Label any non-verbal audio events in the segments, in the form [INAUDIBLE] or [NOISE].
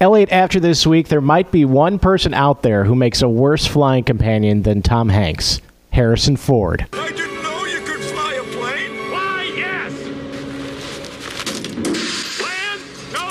Elliot, after this week, there might be one person out there who makes a worse flying companion than Tom Hanks Harrison Ford. I didn't know you could fly a plane. Why, yes! Land, no.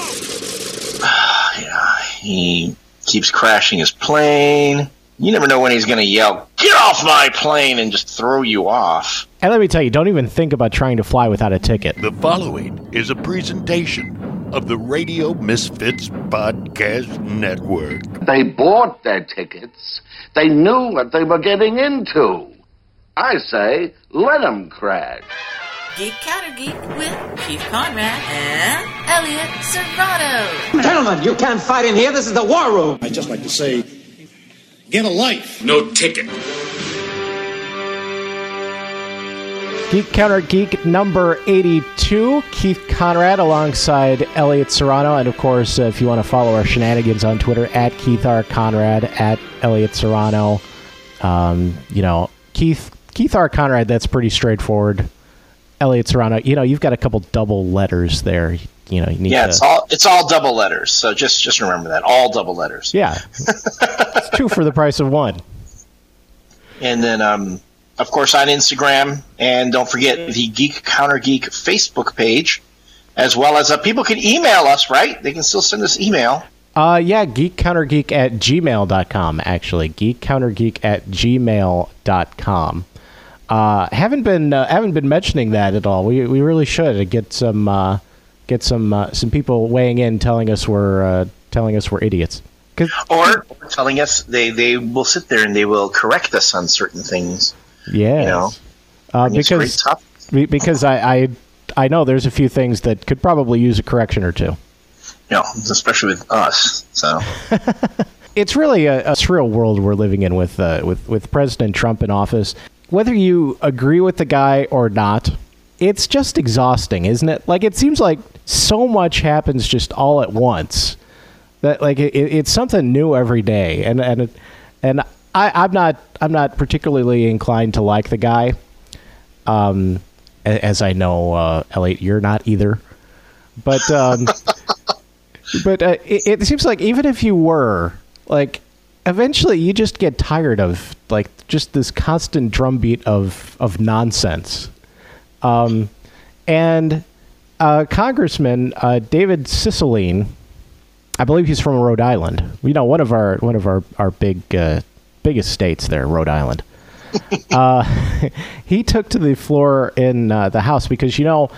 [SIGHS] Yeah, he keeps crashing his plane. You never know when he's going to yell, Get off my plane! and just throw you off. And let me tell you, don't even think about trying to fly without a ticket. The following is a presentation of the Radio Misfits Podcast Network. They bought their tickets. They knew what they were getting into. I say, let them crash. Geek Counter Geek with Keith Conrad and Elliot Serrano. Gentlemen, you can't fight in here. This is the war room. I'd just like to say, get a life. No ticket. Geek Counter Geek number 82. Keith Conrad alongside Elliot Serrano. And of course, uh, if you want to follow our shenanigans on Twitter, at Keith R. Conrad, at Elliot Serrano. Um, you know, Keith Keith R. Conrad, that's pretty straightforward. Elliot Serrano, you know, you've got a couple double letters there. You know, you need Yeah, to. it's all it's all double letters. So just just remember that all double letters. yeah. [LAUGHS] it's two for the price of one. And then, um, of course, on Instagram, and don't forget the Geek Counter Geek Facebook page, as well as uh, people can email us. Right? They can still send us email. Uh, yeah, geekcountergeek at gmail.com, actually. Geekcountergeek at gmail.com. Uh, haven't been uh, haven't been mentioning that at all. We we really should get some uh, get some uh, some people weighing in telling us we're uh, telling us we're idiots. Or telling us they, they will sit there and they will correct us on certain things. Yeah, know, uh, because because I, I I know there's a few things that could probably use a correction or two. You know, especially with us. So [LAUGHS] it's really a, a surreal world we're living in with uh, with with President Trump in office. Whether you agree with the guy or not, it's just exhausting, isn't it? Like it seems like so much happens just all at once. That like it, it's something new every day, and and it, and I, I'm not I'm not particularly inclined to like the guy. Um, as I know, uh, Elliot, you're not either. But um, [LAUGHS] but uh, it, it seems like even if you were like eventually you just get tired of like just this constant drumbeat of of nonsense um and uh congressman uh david Cicilline, i believe he's from rhode island you know one of our one of our our big uh biggest states there rhode island. [LAUGHS] Uh, [LAUGHS] he took to the floor in uh, the House because you know,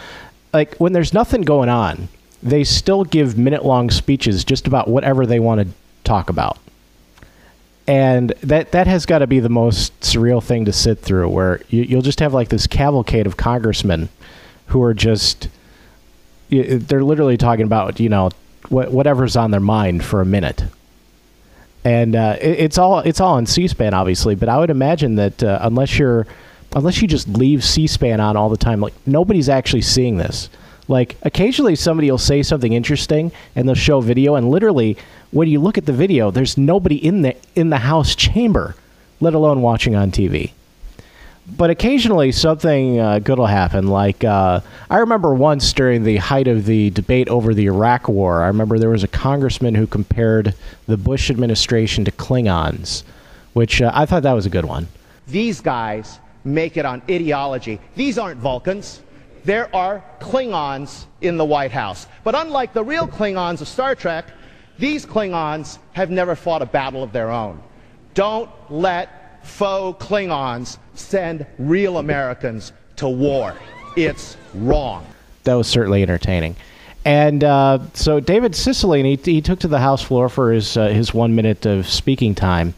like when there's nothing going on, they still give minute long speeches just about whatever they want to talk about, and that that has got to be the most surreal thing to sit through, where you, you'll just have like this cavalcade of congressmen who are just they're literally talking about you know wh- whatever's on their mind for a minute and uh, it, it's all it's all on C-SPAN, obviously. But I would imagine that uh, unless you're unless you just leave C-SPAN on all the time, like nobody's actually seeing this. Like occasionally somebody will say something interesting and they'll show video, and literally when you look at the video, there's nobody in the in the House chamber, let alone watching on TV. But occasionally something uh, good will happen. Like uh, I remember once during the height of the debate over the Iraq War, I remember there was a congressman who compared the Bush administration to Klingons, which uh, I thought that was a good one. These guys make it on ideology. These aren't Vulcans. There are Klingons in the White House. But unlike the real Klingons of Star Trek, these Klingons have never fought a battle of their own. Don't let faux Klingons send real Americans to war. It's wrong. that was certainly entertaining. And uh, so David Cicilline, he, he took to the House floor for his uh, his one minute of speaking time,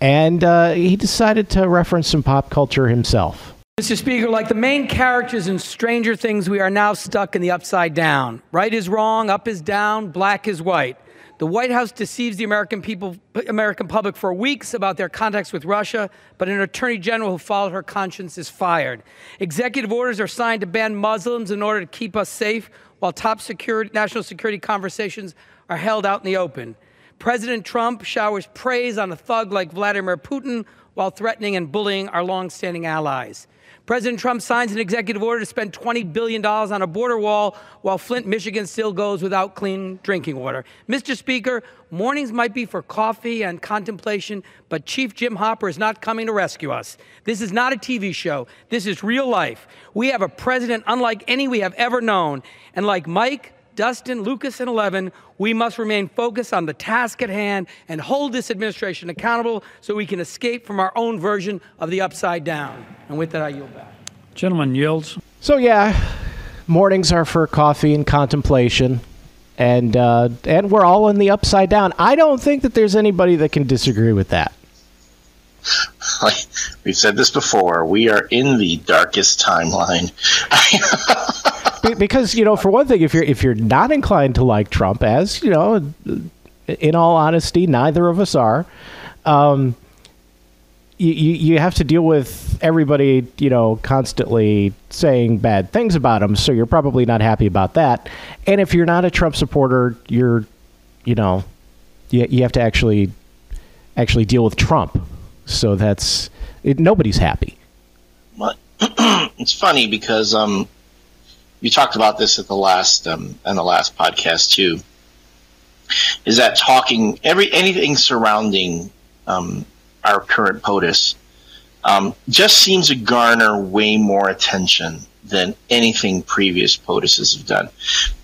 and uh, he decided to reference some pop culture himself. Mr. Speaker, like the main characters in Stranger Things, we are now stuck in the upside down. Right is wrong, up is down, black is white. The White House deceives the American people, American public for weeks about their contacts with Russia, but an attorney general who followed her conscience is fired. Executive orders are signed to ban Muslims in order to keep us safe, while top security, national security conversations are held out in the open. President Trump showers praise on a thug like Vladimir Putin while threatening and bullying our longstanding allies. President Trump signs an executive order to spend $20 billion on a border wall while Flint, Michigan still goes without clean drinking water. Mr. Speaker, mornings might be for coffee and contemplation, but Chief Jim Hopper is not coming to rescue us. This is not a TV show. This is real life. We have a president unlike any we have ever known. And like Mike, Dustin, Lucas, and Eleven, we must remain focused on the task at hand and hold this administration accountable so we can escape from our own version of the upside down. And with that, I yield back. Gentleman yields. So yeah, mornings are for coffee and contemplation, and uh, and we're all in the upside down. I don't think that there's anybody that can disagree with that. [LAUGHS] We've said this before, we are in the darkest timeline. [LAUGHS] Be- because you know, for one thing, if you're if you're not inclined to like Trump, as you know, in all honesty, neither of us are. Um, you, you, have to deal with everybody, you know, constantly saying bad things about him. So you're probably not happy about that. And if you're not a Trump supporter, you're, you know, you, you have to actually actually deal with Trump. So that's it, nobody's happy. But [CLEARS THROAT] it's funny because um, you talked about this at the last um, and the last podcast too. Is that talking every anything surrounding um, our current POTUS um, just seems to garner way more attention than anything previous POTUSs have done.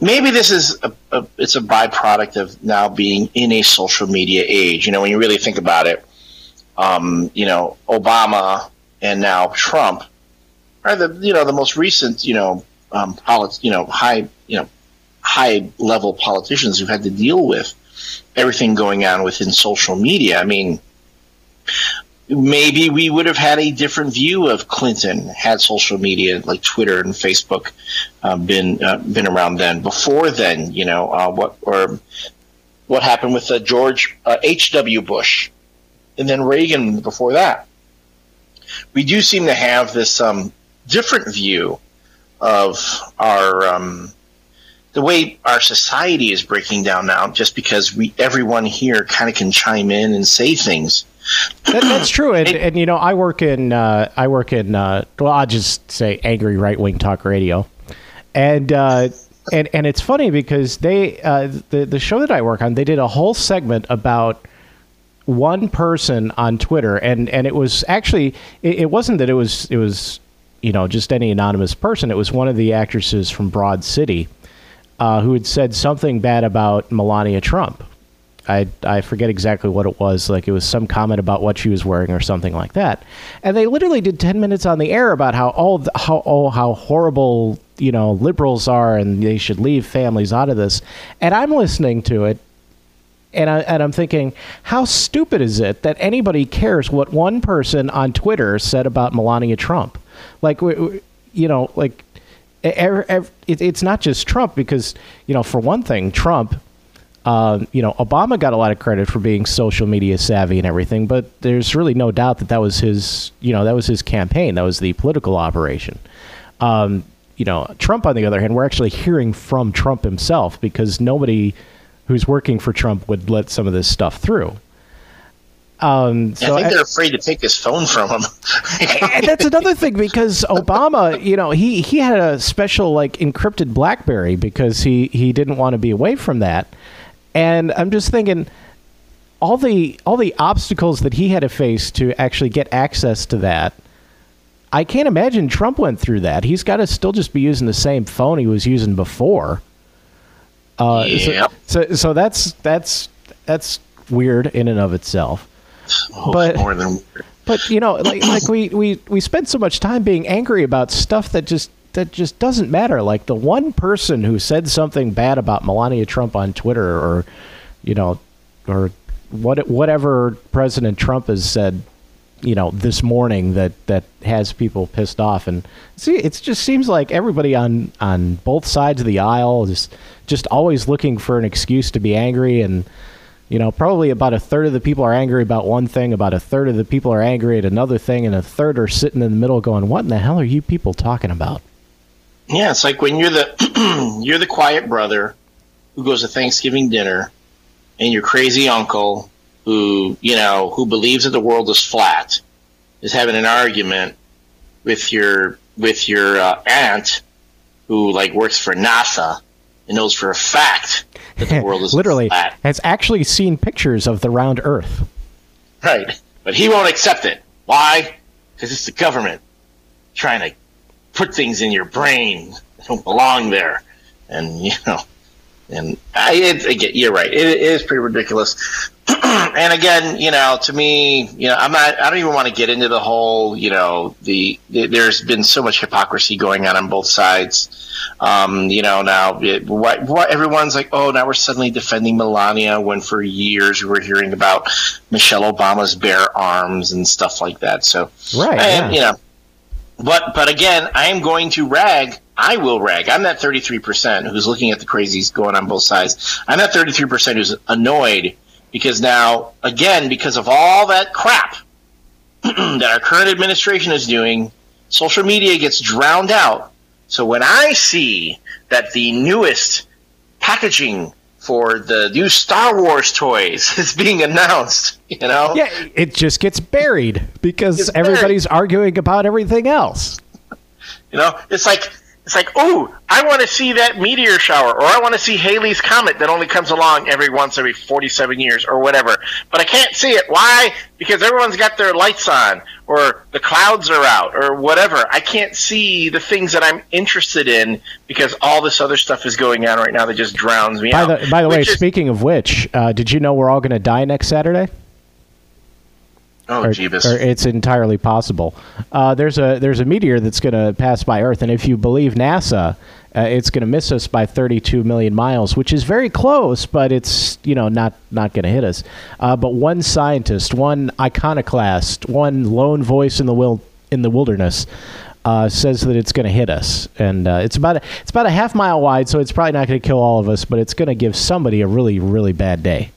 Maybe this is a, a, it's a byproduct of now being in a social media age. You know, when you really think about it, um, you know, Obama and now Trump are the you know the most recent you know um, you know high you know high level politicians who've had to deal with everything going on within social media. I mean, maybe we would have had a different view of Clinton had social media like Twitter and Facebook uh, been uh, been around then. Before then, you know uh, what or what happened with uh, George H. W. Bush, and then Reagan before that. We do seem to have this um, different view of our um, the way our society is breaking down now, just because we everyone here kind of can chime in and say things. That, that's true, and, and you know, I work in uh, I work in uh, well, I'll just say angry right wing talk radio, and uh, and and it's funny because they uh, the the show that I work on they did a whole segment about one person on Twitter, and and it was actually it, it wasn't that it was it was you know just any anonymous person. It was one of the actresses from Broad City uh, who had said something bad about Melania Trump. I, I forget exactly what it was. Like it was some comment about what she was wearing or something like that. And they literally did ten minutes on the air about how oh how oh how horrible you know liberals are and they should leave families out of this. And I'm listening to it, and I and I'm thinking, how stupid is it that anybody cares what one person on Twitter said about Melania Trump? Like you know like. It's not just Trump because you know, for one thing, Trump uh, you know, Obama got a lot of credit for being social media savvy and everything, but there's really no doubt that that was his, you know, that was his campaign. That was the political operation. Um, you know, Trump, on the other hand, we're actually hearing from Trump himself because nobody who's working for Trump would let some of this stuff through. Um, so I think they're afraid to take his phone from him. [LAUGHS] and that's another thing because Obama, you know, he, he had a special like encrypted BlackBerry because he, he didn't want to be away from that. And I'm just thinking all the all the obstacles that he had to face to actually get access to that. I can't imagine Trump went through that. He's got to still just be using the same phone he was using before. Uh, yep. so, so, so that's that's that's weird in and of itself. But more than but you know, like like we we we spend so much time being angry about stuff that just that just doesn't matter. Like the one person who said something bad about Melania Trump on Twitter, or you know, or what whatever President Trump has said, you know, this morning that that has people pissed off. And see, it just seems like everybody on on both sides of the aisle is just always looking for an excuse to be angry and. You know, probably about a third of the people are angry about one thing, about a third of the people are angry at another thing, and a third are sitting in the middle going, What in the hell are you people talking about? Yeah, it's like when you're the [CLEARS THROAT] you're the quiet brother who goes to Thanksgiving dinner and your crazy uncle who, you know, who believes that the world is flat is having an argument with your with your uh, aunt who like works for NASA and knows for a fact that the world is [LAUGHS] literally flat. has actually seen pictures of the round Earth. Right. But he won't accept it. Why? Because it's the government trying to put things in your brain that don't belong there. And, you know, and I, it, again, you're right. It, it is pretty ridiculous. [CLEARS THROAT] and again, you know, to me, you know, I'm not, I don't even want to get into the whole, you know, the, the there's been so much hypocrisy going on on both sides. Um, you know, now it, what, what everyone's like, oh, now we're suddenly defending Melania when for years we were hearing about Michelle Obama's bare arms and stuff like that. So, Right, and, yeah. you know, but but again, I am going to rag. I will rag. I'm that 33% who's looking at the crazies going on both sides. I'm that 33% who's annoyed because now, again, because of all that crap [CLEARS THROAT] that our current administration is doing, social media gets drowned out. So when I see that the newest packaging for the new Star Wars toys [LAUGHS] is being announced, you know, Yeah, it just gets buried because Gets buried. everybody's arguing about everything else. You know, it's like it's like, oh, I want to see that meteor shower, or I want to see Halley's comet that only comes along every once every forty-seven years, or whatever. But I can't see it. Why? Because everyone's got their lights on, or the clouds are out, or whatever. I can't see the things that I'm interested in because all this other stuff is going on right now that just drowns me By out. the by the way, is- speaking of which, uh, did you know we're all going to die next Saturday? Oh, or, Jeebus. or it's entirely possible. Uh, there's a there's a meteor that's going to pass by Earth, and if you believe NASA, uh, it's going to miss us by 32 million miles, which is very close, but it's you know not not going to hit us. Uh, but one scientist, one iconoclast, one lone voice in the wil- in the wilderness. Uh, says that it's going to hit us, and uh, it's about a, it's about a half mile wide, so it's probably not going to kill all of us, but it's going to give somebody a really really bad day.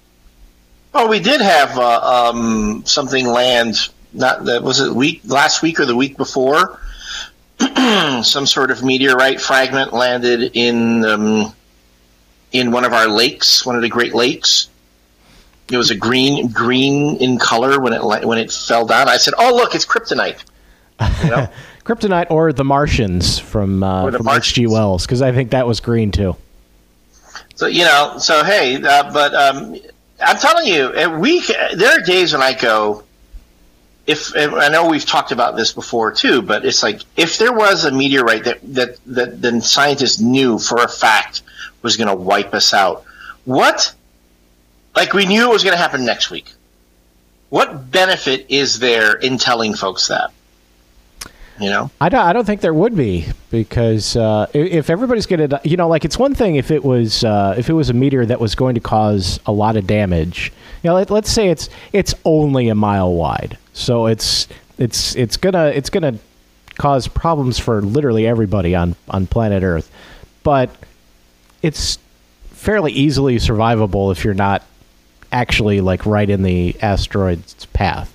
Oh, we did have uh, um, something land. Not that was it week last week or the week before. [CLEARS THROAT] Some sort of meteorite fragment landed in um, in one of our lakes, one of the Great Lakes. It was a green green in color when it when it fell down. I said, "Oh, look, it's kryptonite." You know? [LAUGHS] Kryptonite or the Martians from uh, from H.G. Wells, because I think that was green too. So you know, so hey, uh, but um, I'm telling you, eh, a week there are days when I go. If I know we've talked about this before too, but it's like if there was a meteorite that that that then scientists knew for a fact was going to wipe us out, what? Like we knew it was going to happen next week. What benefit is there in telling folks that? You know. I don't, I don't think there would be because uh, if everybody's going to, you know, like it's one thing if it was uh, if it was a meteor that was going to cause a lot of damage. You know, let, let's say it's it's only a mile wide, so it's it's it's gonna it's gonna cause problems for literally everybody on on planet Earth, but it's fairly easily survivable if you're not actually like right in the asteroid's path.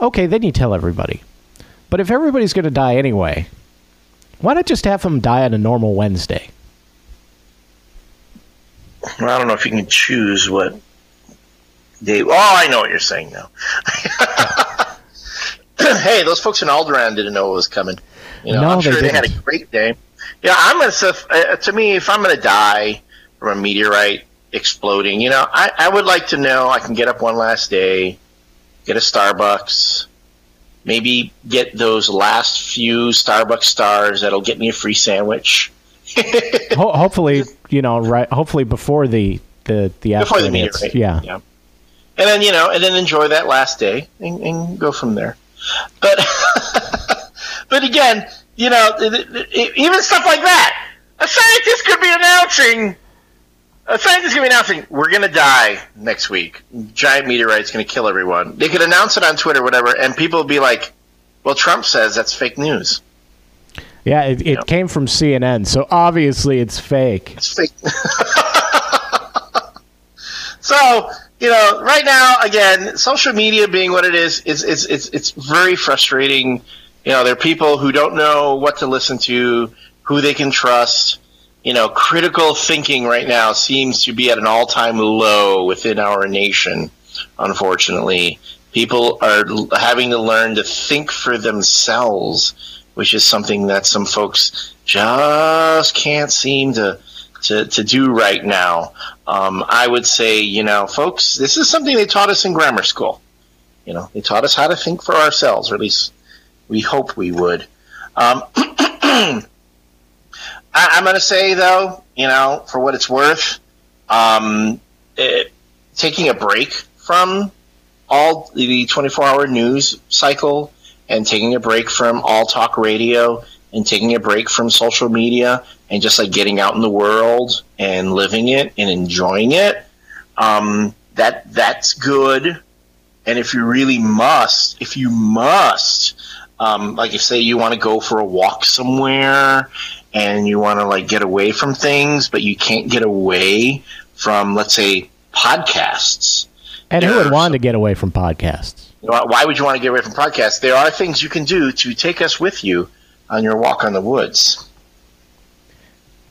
Okay, then you tell everybody. But if everybody's going to die anyway, why not just have them die on a normal Wednesday? Well, I don't know if you can choose what day. Oh, I know what you're saying now. [LAUGHS] hey, those folks in Alderaan didn't know it was coming. You know, No, I'm they sure they, had a great day. Yeah, I'm gonna. Uh, to me, if I'm gonna die from a meteorite exploding, you know, I, I would like to know I can get up one last day, get a Starbucks, maybe get those last few Starbucks stars that'll get me a free sandwich. [LAUGHS] Ho- hopefully, you know, right? Hopefully before the the the Before the meteorite, Yeah. yeah. and then you know, and then enjoy that last day and, and go from there. But [LAUGHS] but again, you know, th- th- th- even stuff like that, a scientist could be announcing. Uh, A scientist could be announcing we're going to die next week. Giant meteorite's going to kill everyone. They could announce it on Twitter, or whatever, and people would be like, "Well, Trump says that's fake news." Yeah, it, it came from CNN, so obviously it's fake. It's fake. [LAUGHS] so you know, right now, again, social media being what it is, is it's it's it's very frustrating. You know, there are people who don't know what to listen to, who they can trust. You know, critical thinking right now seems to be at an all-time low within our nation. Unfortunately, people are having to learn to think for themselves, which is something that some folks just can't seem to to, to do right now. Um, I would say, you know, folks, this is something they taught us in grammar school. You know, they taught us how to think for ourselves, or at least we hope we would. Um, [CLEARS THROAT] I, I'm going to say, though, you know, for what it's worth, um, it, taking a break from all the 24 hour news cycle and taking a break from all talk radio and taking a break from social media and just like getting out in the world and living it and enjoying it um, that that's good. And if you really must if you must um, like if say you want to go for a walk somewhere and you want to like get away from things but you can't get away from let's say podcasts And who would want to get away from podcasts? you know, why would you want to get away from podcasts? There are things you can do to take us with you on your walk on the woods.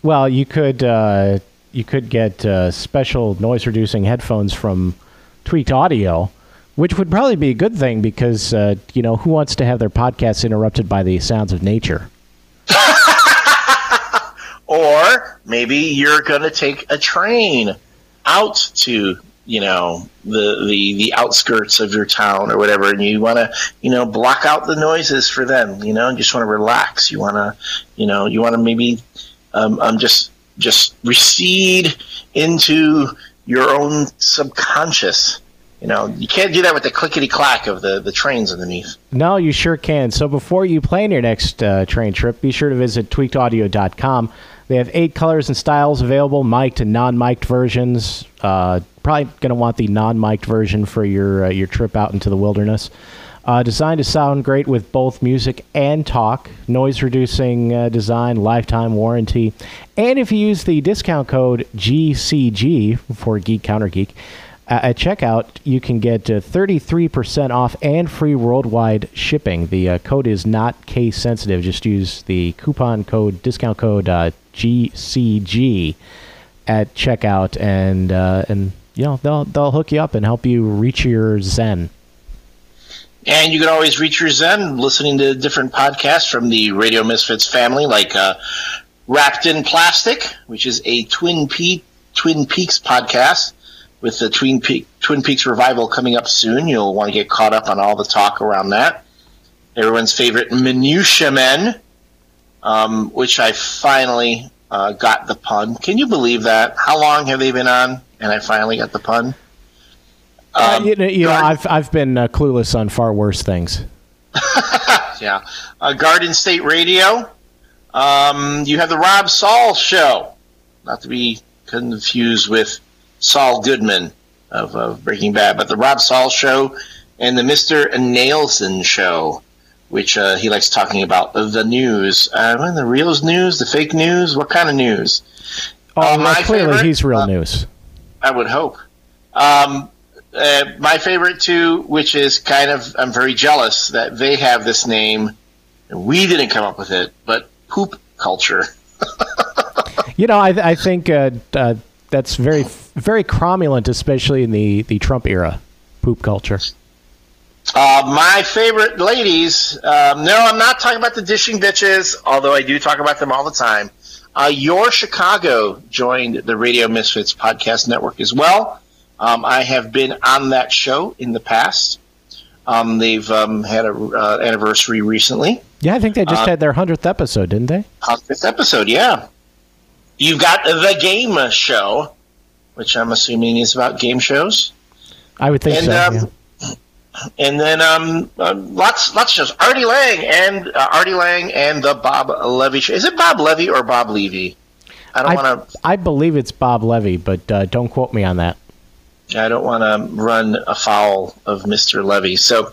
Well, you could uh, you could get uh, special noise reducing headphones from Tweaked Audio, which would probably be a good thing because uh, you know who wants to have their podcasts interrupted by the sounds of nature? Or maybe you're going to take a train out to you know the the the outskirts of your town or whatever, and you want to you know block out the noises for them. You know, and just want to relax. You want to you know you want to maybe um, um just just recede into your own subconscious. You know, you can't do that with the clickety clack of the the trains underneath. No, you sure can. So before you plan your next uh, train trip, be sure to visit tweakedaudio.com. They have eight colors and styles available, mic'd and non-mic'd versions. Uh, probably going to want the non-mic'd version for your uh, your trip out into the wilderness. Uh, designed to sound great with both music and talk. Noise reducing uh, design, lifetime warranty. And if you use the discount code GCG for Geek Counter Geek, at checkout, you can get uh, 33% off and free worldwide shipping. The uh, code is not case sensitive. Just use the coupon code, discount code uh, GCG at checkout, and uh, and you know they'll they'll hook you up and help you reach your zen. And you can always reach your zen listening to different podcasts from the Radio Misfits family, like uh, Wrapped in Plastic, which is a Twin Peak Twin Peaks podcast with the Twin Peak Twin Peaks revival coming up soon. You'll want to get caught up on all the talk around that. Everyone's favorite Minutia Men, um, which I finally uh, got the pun. Can you believe that? How long have they been on? And I finally got the pun. Uh, Um, you know, you know I've I've been uh, clueless on far worse things. [LAUGHS] yeah. Uh, Garden State Radio. Um, you have the Rob Saul Show, not to be confused with Saul Goodman of, of Breaking Bad, but the Rob Saul Show and the Mr. Nailson Show, which uh, he likes talking about the news. Uh, the real news, the fake news, what kind of news? Oh, Uh, well, my clearly favorite, he's real uh, news. I would hope. Um, uh, my favorite too, which is kind of, I'm very jealous that they have this name. and We didn't come up with it, but poop culture. [LAUGHS] You know, I I think uh, uh, that's very very cromulent, especially in the the Trump era, poop culture. Uh, my favorite ladies. Um, no, I'm not talking about the dishing bitches, although I do talk about them all the time. Uh, Your Chicago joined the Radio Misfits podcast network as well. Um, I have been on that show in the past. Um, they've um, had an uh, anniversary recently. Yeah, I think they just Uh, had their hundredth episode, didn't they? Hundredth episode, yeah. You've got the game show, which I'm assuming is about game shows. I would think and so. um, yeah. and then um, um, lots lots of shows. Artie Lange and uh, Artie Lange and the Bob Levy show. Is it Bob Levy or Bob Levy? I don't want to. I believe it's Bob Levy, but uh, don't quote me on that. I don't want to run afoul of Mr. Levy. So,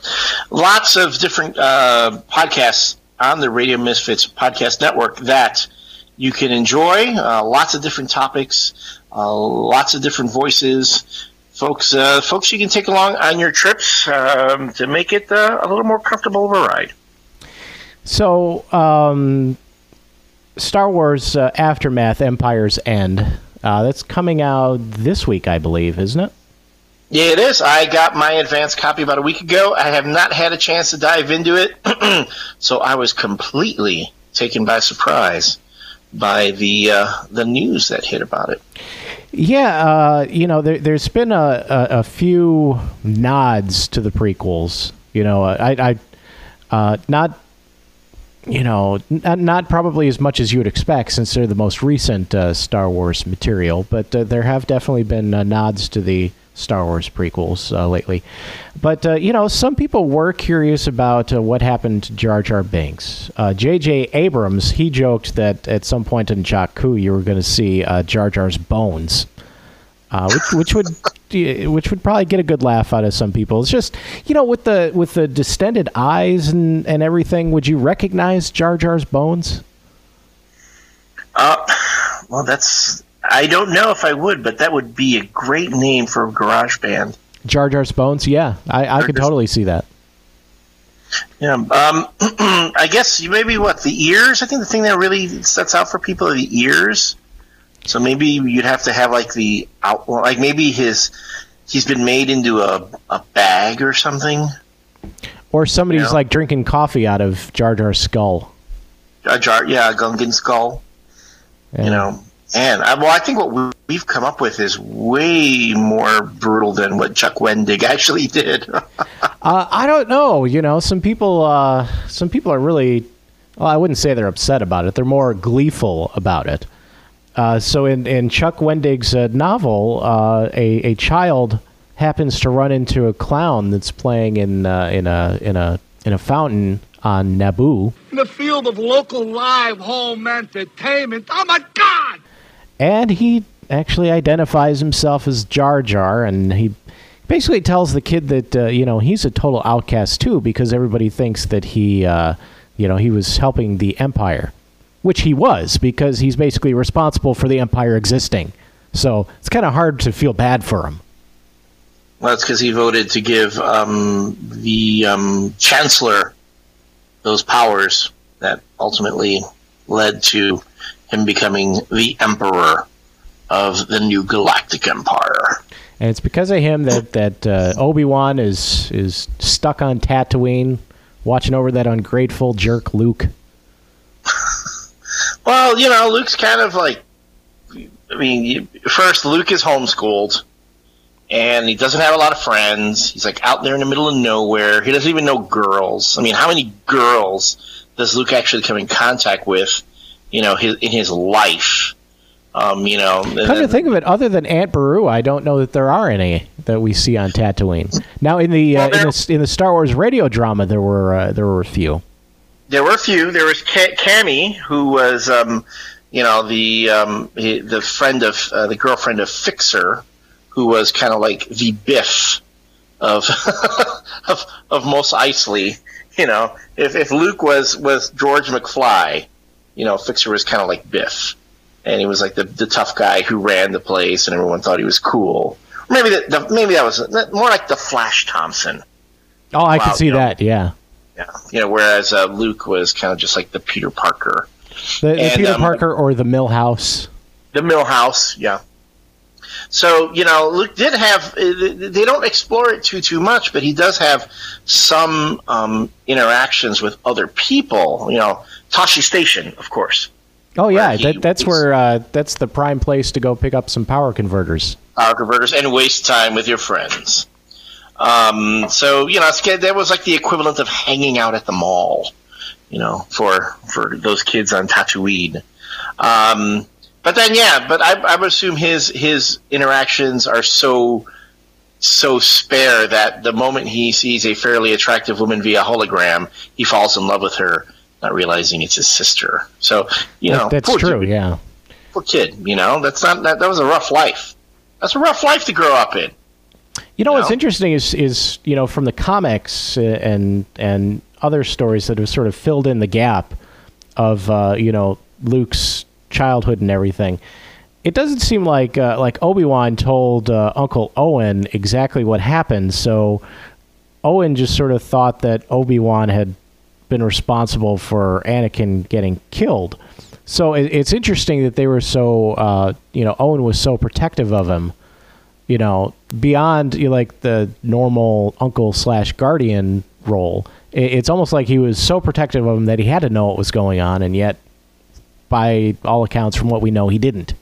lots of different uh, podcasts on the Radio Misfits podcast network that you can enjoy. Uh, lots of different topics, uh, lots of different voices. Folks, uh, folks, you can take along on your trips um, to make it uh, a little more comfortable of a ride. So, um, Star Wars uh, Aftermath: Empire's End. Uh, that's coming out this week, I believe, isn't it? Yeah, it is. I got my advanced copy about a week ago. I have not had a chance to dive into it, [CLEARS THROAT] so I was completely taken by surprise by the uh, the news that hit about it. Yeah, uh, you know, there, has been a, a, a, few nods to the prequels. You know, I, I uh, not you know, not, not, probably as much as you would expect since they're the most recent uh, Star Wars material, but uh, there have definitely been uh, nods to the Star Wars prequels uh, lately. But, uh, you know, some people were curious about uh, what happened to Jar Jar Binks. J.J. Abrams, he joked that at some point in Jakku you were going to see Jar Jar's bones. which, which would [LAUGHS] which would probably get a good laugh out of some people. It's just you know with the with the distended eyes and and everything. Would you recognize Jar Jar's bones? Uh, well, that's I don't know if I would, but that would be a great name for a garage band. Jar Jar's bones, yeah, I, I could totally see that. Yeah, um, [CLEARS THROAT] I guess maybe what the ears. I think the thing that really sets out for people are the ears. So maybe you'd have to have like the out, like maybe his he's been made into a a bag or something. Or somebody's you know? like drinking coffee out of Jar Jar's skull. A jar, yeah, a Gungan skull. Yeah. You know, and I, well, I think what we've come up with is way more brutal than what Chuck Wendig actually [LAUGHS] did. uh, I don't know. You know, some people, uh, some people are really. Well, I wouldn't say they're upset about it. They're more gleeful about it. Uh, so in, in Chuck Wendig's uh, novel, uh, a, a child happens to run into a clown that's playing in uh, in a in a in a fountain on Naboo. In the field of local live home entertainment. Oh my God! And he actually identifies himself as Jar Jar, and he basically tells the kid that uh, you know he's a total outcast too because everybody thinks that he uh, you know he was helping the Empire which he was because he's basically responsible for the empire existing. So it's kind of hard to feel bad for him. Well, that's because he voted to give um, the um, chancellor those powers that ultimately led to him becoming the emperor of the new galactic empire. And it's because of him that that uh, Obi Wan is is stuck on Tatooine, watching over that ungrateful jerk Luke. [LAUGHS] Well, you know, Luke's kind of like. I mean, first, Luke is homeschooled, and he doesn't have a lot of friends. He's like out there in the middle of nowhere. He doesn't even know girls. I mean, how many girls does Luke actually come in contact with? You know, his, in his life. Um, you know, come then, to think of it, other than Aunt Beru, I don't know that there are any that we see on Tatooine. Now, in the, well, uh, in the in the Star Wars radio drama, there were uh, there were a few there were a few. There was Camie, who was, um, you know, the um, the friend of uh, the girlfriend of Fixer, who was kind of like the Biff of [LAUGHS] of of Mos Eisley. You know, if if Luke was was George McFly, you know, Fixer was kind of like Biff, and he was like the the tough guy who ran the place, and everyone thought he was cool. Maybe that maybe that was more like the Flash Thompson. Oh, I wow, can see you know, that. Yeah. Yeah, you know, whereas uh, Luke was kind of just like the Peter Parker, the, the and, Peter um, Parker or the Milhouse. The Milhouse, yeah. So you know, Luke did have. Uh, they don't explore it too too much, but he does have some um, interactions with other people. You know, Tosche Station, of course. Oh yeah, that, that's was, where uh, that's the prime place to go pick up some power converters. Power converters and waste time with your friends. Um, so you know, that was like the equivalent of hanging out at the mall, you know, for for those kids on Tatooine. Um, but then, yeah, but I, I would assume his his interactions are so so spare that the moment he sees a fairly attractive woman via hologram, he falls in love with her, not realizing it's his sister. So you know, that's true. Kid, yeah, poor kid. You know, that's not that, that was a rough life. That's a rough life to grow up in. You know, what's interesting is is you know from the comics uh, and and other stories that have sort of filled in the gap of uh, you know Luke's childhood and everything. It doesn't seem like uh, like Obi Wan told uh, Uncle Owen exactly what happened. So Owen just sort of thought that Obi Wan had been responsible for Anakin getting killed. So it, it's interesting that they were so, uh, you know, Owen was so protective of him, you know, beyond you know, like the normal uncle slash guardian role. It, it's almost like he was so protective of him that he had to know what was going on, and yet, by all accounts, from what we know, he didn't.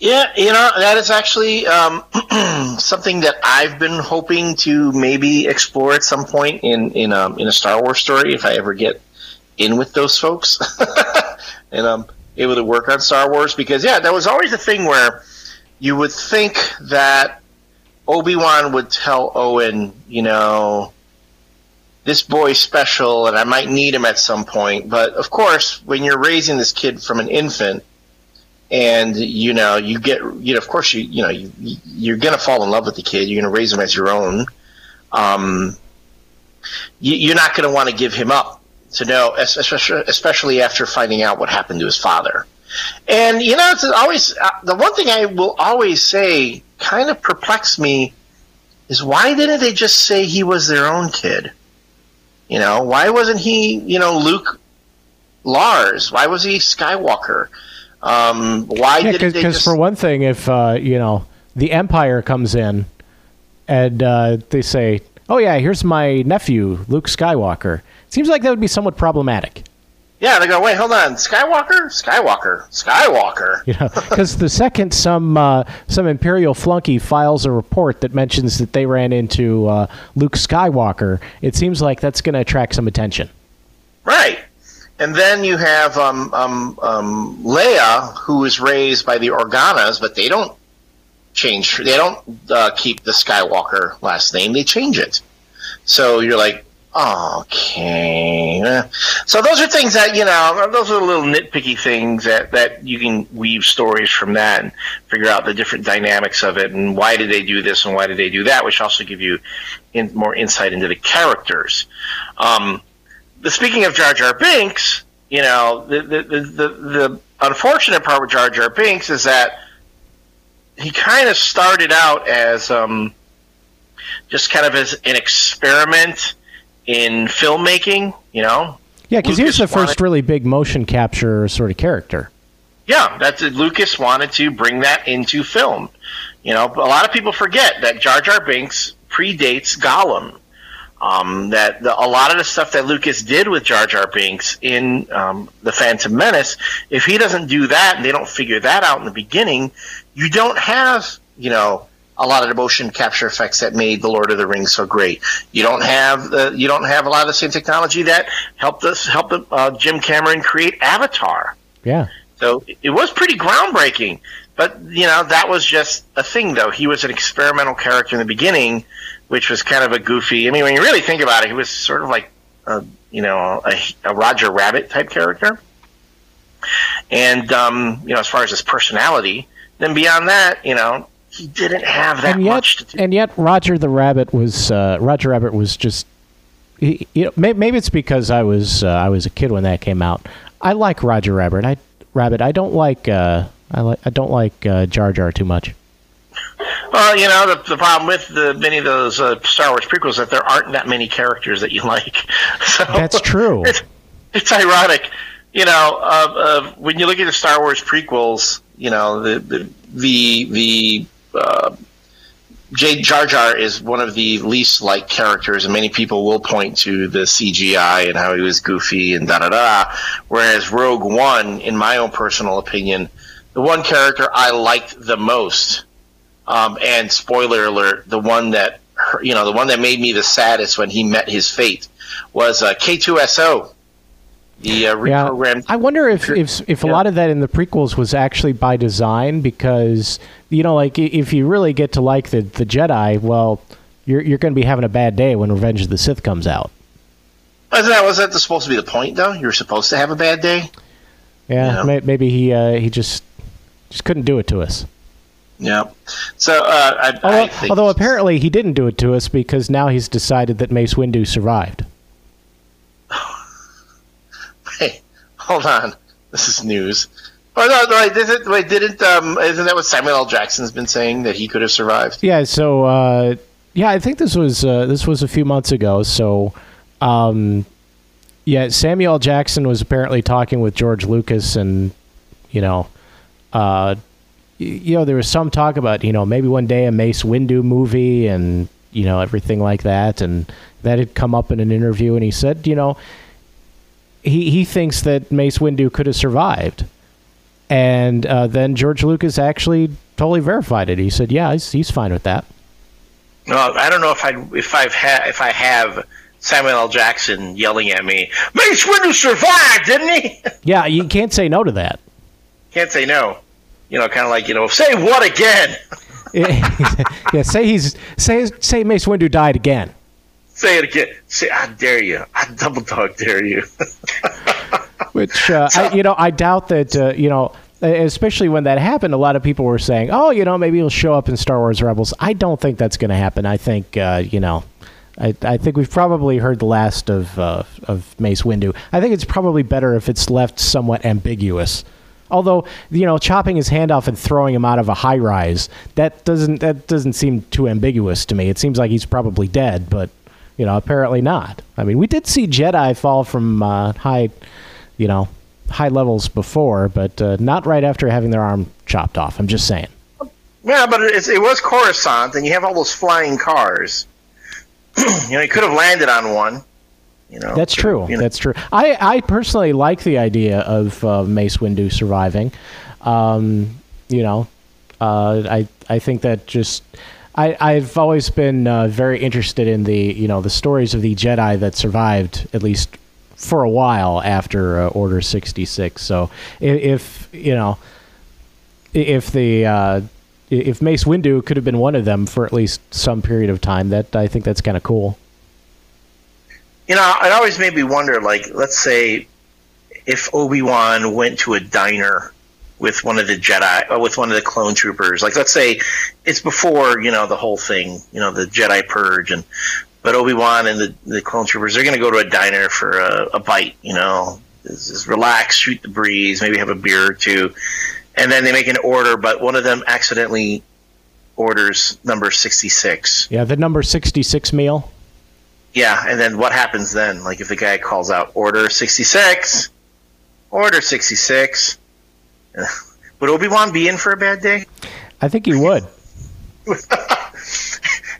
Yeah, you know that is actually um, [CLEARS THROAT] something that I've been hoping to maybe explore at some point in in um, in a Star Wars story if I ever get in with those folks [LAUGHS] and I'm able to work on Star Wars because yeah, that was always a thing where you would think that Obi Wan would tell Owen, you know, this boy's special and I might need him at some point, but of course, when you're raising this kid from an infant and you know you get you know of course you you know you you're gonna fall in love with the kid you're gonna raise him as your own um you, you're not gonna want to give him up to know especially especially after finding out what happened to his father. And you know it's always uh, the one thing I will always say kind of perplexed me is why didn't they just say he was their own kid you know why wasn't he you know Luke Lars why was he Skywalker um, why Yeah, did they because just? for one thing, if uh, you know the Empire comes in and uh, they say, "Oh yeah, here's my nephew, Luke Skywalker," it seems like that would be somewhat problematic. Yeah, they go. Wait, hold on. Skywalker, Skywalker, Skywalker. You know, because the second some uh, some Imperial flunky files a report that mentions that they ran into uh, Luke Skywalker, it seems like that's going to attract some attention. Right. And then you have um, um, um, Leia, who is raised by the Organas, but they don't change. They don't uh, keep the Skywalker last name. They change it. So you're like, okay. Eh. So those are things that you know. Those are little nitpicky things that that you can weave stories from that and figure out the different dynamics of it and why did they do this and why did they do that, which also give you in, more insight into the characters. Um, the speaking of Jar Jar Binks, you know, the the, the, the, the unfortunate part with Jar Jar Binks is that he kind of started out as um, just kind of as an experiment in filmmaking, you know. Yeah, because he was the wanted- first really big motion capture sort of character. Yeah, that's it. Lucas wanted to bring that into film. You know, a lot of people forget that Jar Jar Binks predates Gollum. Um, that the, a lot of the stuff that Lucas did with Jar Jar Binks in um, the Phantom Menace, if he doesn't do that and they don't figure that out in the beginning, you don't have you know a lot of the motion capture effects that made the Lord of the Rings so great. You don't have the you don't have a lot of the same technology that helped us help uh, Jim Cameron create Avatar. Yeah. So it was pretty groundbreaking. But, you know, that was just a thing, though. He was an experimental character in the beginning, which was kind of a goofy. I mean, when you really think about it, he was sort of like, a, you know, a, a Roger Rabbit type character. And, um, you know, as far as his personality, then beyond that, you know, he didn't have that and yet, much to do. and yet, Roger the Rabbit was uh, Roger Rabbit was just. he- You know, may, maybe it's because I was uh, I was a kid when that came out. I like Roger Rabbit. I Rabbit. I don't like uh, I like I don't like uh, Jar Jar too much. Well, you know, the, the problem with the, many of those uh, Star Wars prequels is that there aren't that many characters that you [LAUGHS] like. So That's true. It's, it's ironic, you know, uh, uh, when you look at the Star Wars prequels, you know, the the the, the uh, J. Jar Jar is one of the least liked characters, and many people will point to the CGI and how he was goofy and da da da. Whereas Rogue One, in my own personal opinion, the one character I liked the most, um, and spoiler alert, the one that you know, the one that made me the saddest when he met his fate was uh, K2SO, the uh, Yeah. I wonder if if if a Yeah. lot of that in the prequels was actually by design because you know, like if you really get to like the the Jedi, well, you're you're going to be having a bad day when Revenge of the Sith comes out. Wasn't that was that supposed to be the point though? You were supposed to have a bad day. Yeah, Yeah. May, maybe he uh, he just just couldn't do it to us. Yeah. So uh, I, I Although, think although apparently he didn't do it to us because now he's decided that Mace Windu survived. Hey, hold on. [LAUGHS] This is news. Oh no, wait, didn't, wait, didn't um, isn't that what Samuel L. Jackson's been saying that he could have survived? Yeah, so uh, yeah, I think this was uh, this was a few months ago. So, um, Yeah, Samuel L. Jackson was apparently talking with George Lucas, and you know, uh, you know, there was some talk about you know maybe one day a Mace Windu movie, and you know everything like that, and that had come up in an interview, and he said, you know, he he thinks that Mace Windu could have survived, and uh, then George Lucas actually totally verified it. He said, yeah, he's he's fine with that. No, I don't know if I if I've ha- if I have Samuel L. Jackson yelling at me, Mace Windu survived, didn't he? [LAUGHS] Yeah, you can't say no to that. Can't say no. You know, kind of like you know, say what again? [LAUGHS] [LAUGHS] yeah, say he's say say Mace Windu died again. Say it again. Say I dare you. I double dog dare you. [LAUGHS] Which uh, I, you know, I doubt that uh, you know, especially when that happened, a lot of people were saying, "Oh, you know, maybe he'll show up in Star Wars Rebels." I don't think that's going to happen. I think uh, you know, I, I think we've probably heard the last of uh, of Mace Windu. I think it's probably better if it's left somewhat ambiguous. Although you know, chopping his hand off and throwing him out of a high rise that doesn't that doesn't seem too ambiguous to me. It seems like he's probably dead, but you know, apparently not. I mean, we did see Jedi fall from uh, high, you know, high levels before, but uh, not right after having their arm chopped off. I'm just saying. yeah, but it, it was Coruscant, and you have all those flying cars. [CLEARS THROAT] you know, he could have landed on one. You know, That's true. you know. That's true. I, I personally like the idea of uh, Mace Windu surviving. Um, you know, uh, I I think that just I I've always been uh, very interested in the you know the stories of the Jedi that survived at least for a while after uh, Order sixty six. So if, if you know if the uh, if Mace Windu could have been one of them for at least some period of time, that I think that's kind of cool. You know, it always made me wonder. Like, let's say if Obi Wan went to a diner with one of the Jedi, or with one of the clone troopers. Like, let's say it's before you know the whole thing, you know, the Jedi purge, and but Obi Wan and the the clone troopers they're going to go to a diner for a, a bite. You know, just, just relax, shoot the breeze, maybe have a beer or two, and then they make an order, but one of them accidentally orders number sixty six. Yeah, the number sixty six meal. Yeah, and then what happens then? Like if the guy calls out order 66, order 66, would Obi-Wan be in for a bad day? I think he would. [LAUGHS]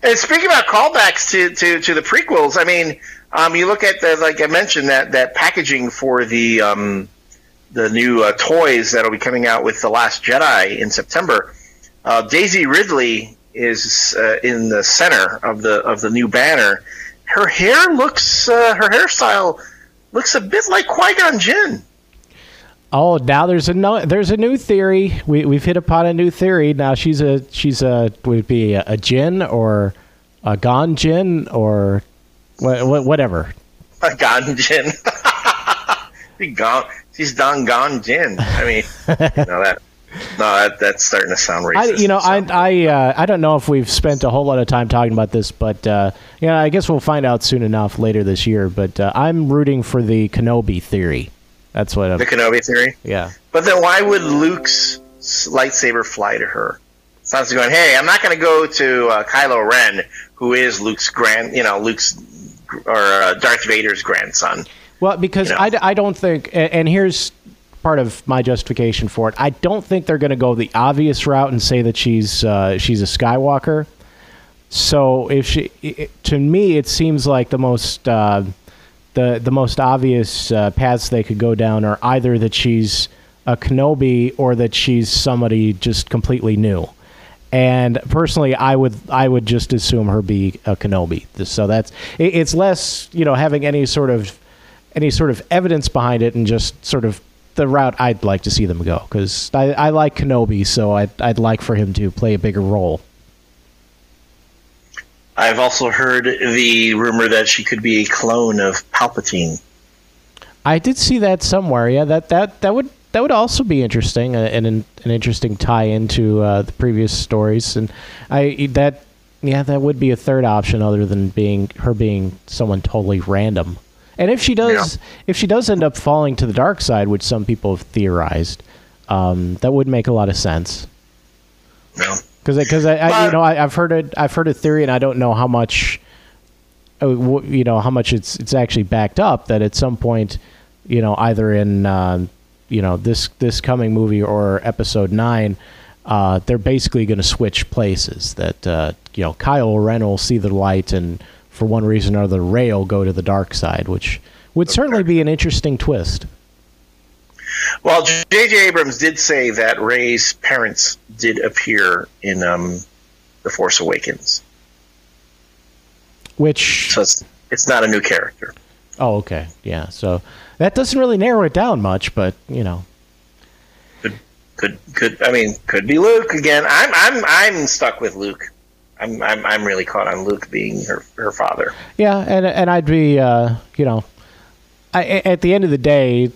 And speaking about callbacks to, to, to the prequels, I mean, um, you look at the like I mentioned that that packaging for the um, the new uh, toys that'll be coming out with the Last Jedi in September. Uh, Daisy Ridley is uh, in the center of the of the new banner. Her hair looks uh, her hairstyle looks a bit like Qui Gon Jinn. Oh, now there's a no, there's a new theory. We we've hit upon a new theory. Now she's a she's a would it be a, a Jin or a Gon Jin or wha- wha- whatever. Jinn. Be gone. She's done Gon Jinn. I mean, no that no that that's starting to sound racist. I, you know, I I uh, I don't know if we've spent a whole lot of time talking about this, but uh, you know, I guess we'll find out soon enough later this year. But uh, I'm rooting for the Kenobi theory. That's what I'm. the Kenobi theory. Yeah. But then why would Luke's lightsaber fly to her? Sounds going, hey, I'm not going to go to uh, Kylo Ren, who is Luke's grand, you know, Luke's or uh, Darth Vader's grandson. Well, because You know. I, I don't think, and here's part of my justification for it. I don't think they're going to go the obvious route and say that she's uh, she's a Skywalker. So if she, i to me, it seems like the most uh, the the most obvious uh, paths they could go down are either that she's a Kenobi or that she's somebody just completely new. And personally, I would I would just assume her be a Kenobi. So that's it, it's less you know having any sort of any sort of evidence behind it and just sort of the route I'd like to see them go because I, I like Kenobi, so I'd I'd like for him to play a bigger role. I've also heard the rumor that she could be a clone of Palpatine. I did see that somewhere. Yeah, that that that would that would also be interesting uh, and an, an interesting tie into uh, the previous stories. And I that yeah that would be a third option other than being her being someone totally random. And if she does if she does end up falling to the dark side, which some people have theorized, um, that would make a lot of sense. No. Because because I, I you know I, I've heard it I've heard a theory and I don't know how much uh, you know how much it's it's actually backed up that at some point, you know, either in uh, you know this this coming movie or episode nine, uh, they're basically going to switch places. That uh, you know Kylo Ren will see the light, and for one reason or another, Rey will go to the dark side, which would certainly be an interesting twist. Well, J.J. Abrams did say that Rey's parents did appear in um, The Force Awakens. Which So it's, it's not a new character. oh okay yeah so that doesn't really narrow it down much, but you know Could could I mean could be Luke again. I'm I'm I'm stuck with Luke. I'm I'm I'm really caught on Luke being her her father. Yeah, and and I'd be, uh, you know, I, at the end of the day,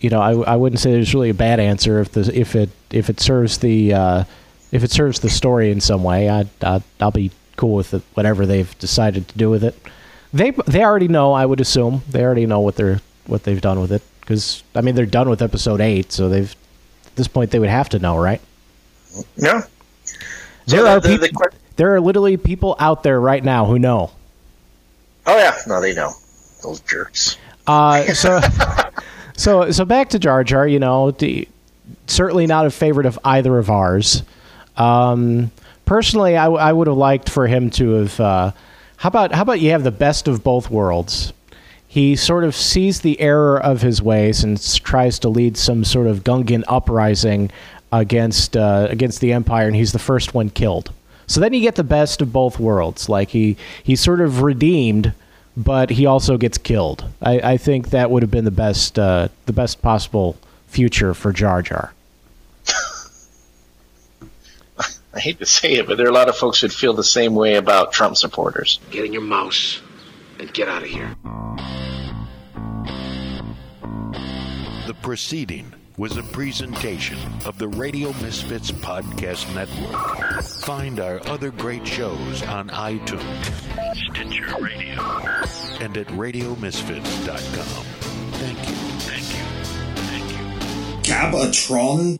you know, I, I wouldn't say there's really a bad answer if the if it if it serves the uh, if it serves the story in some way. I'd, I'd I'll be cool with it, whatever they've decided to do with it. They they already know. I would assume they already know what they're what they've done with it because I mean they're done with episode eight, so they've at this point they would have to know, right? Yeah. There the- are the- people. the there are literally people out there right now who know. Oh yeah, no, they know those jerks. Uh, so, [LAUGHS] so, so back to Jar Jar. You know, the, certainly not a favorite of either of ours. Um, personally, I would have liked for him to have. Uh, how about how about you have the best of both worlds? He sort of sees the error of his ways and tries to lead some sort of Gungan uprising against uh, against the Empire, and he's the first one killed. So then you get the best of both worlds. Like he he's sort of redeemed, but he also gets killed. I, I think that would have been the best uh, the best possible future for Jar Jar. [LAUGHS] I hate to say it, but there are a lot of folks who would feel the same way about Trump supporters. Get in your mouse and get out of here. The proceeding was a presentation of the Radio Misfits Podcast Network. Find our other great shows on iTunes, Stitcher Radio, and at RadioMisfits.com. Thank you. Thank you. Thank you. Gabatron?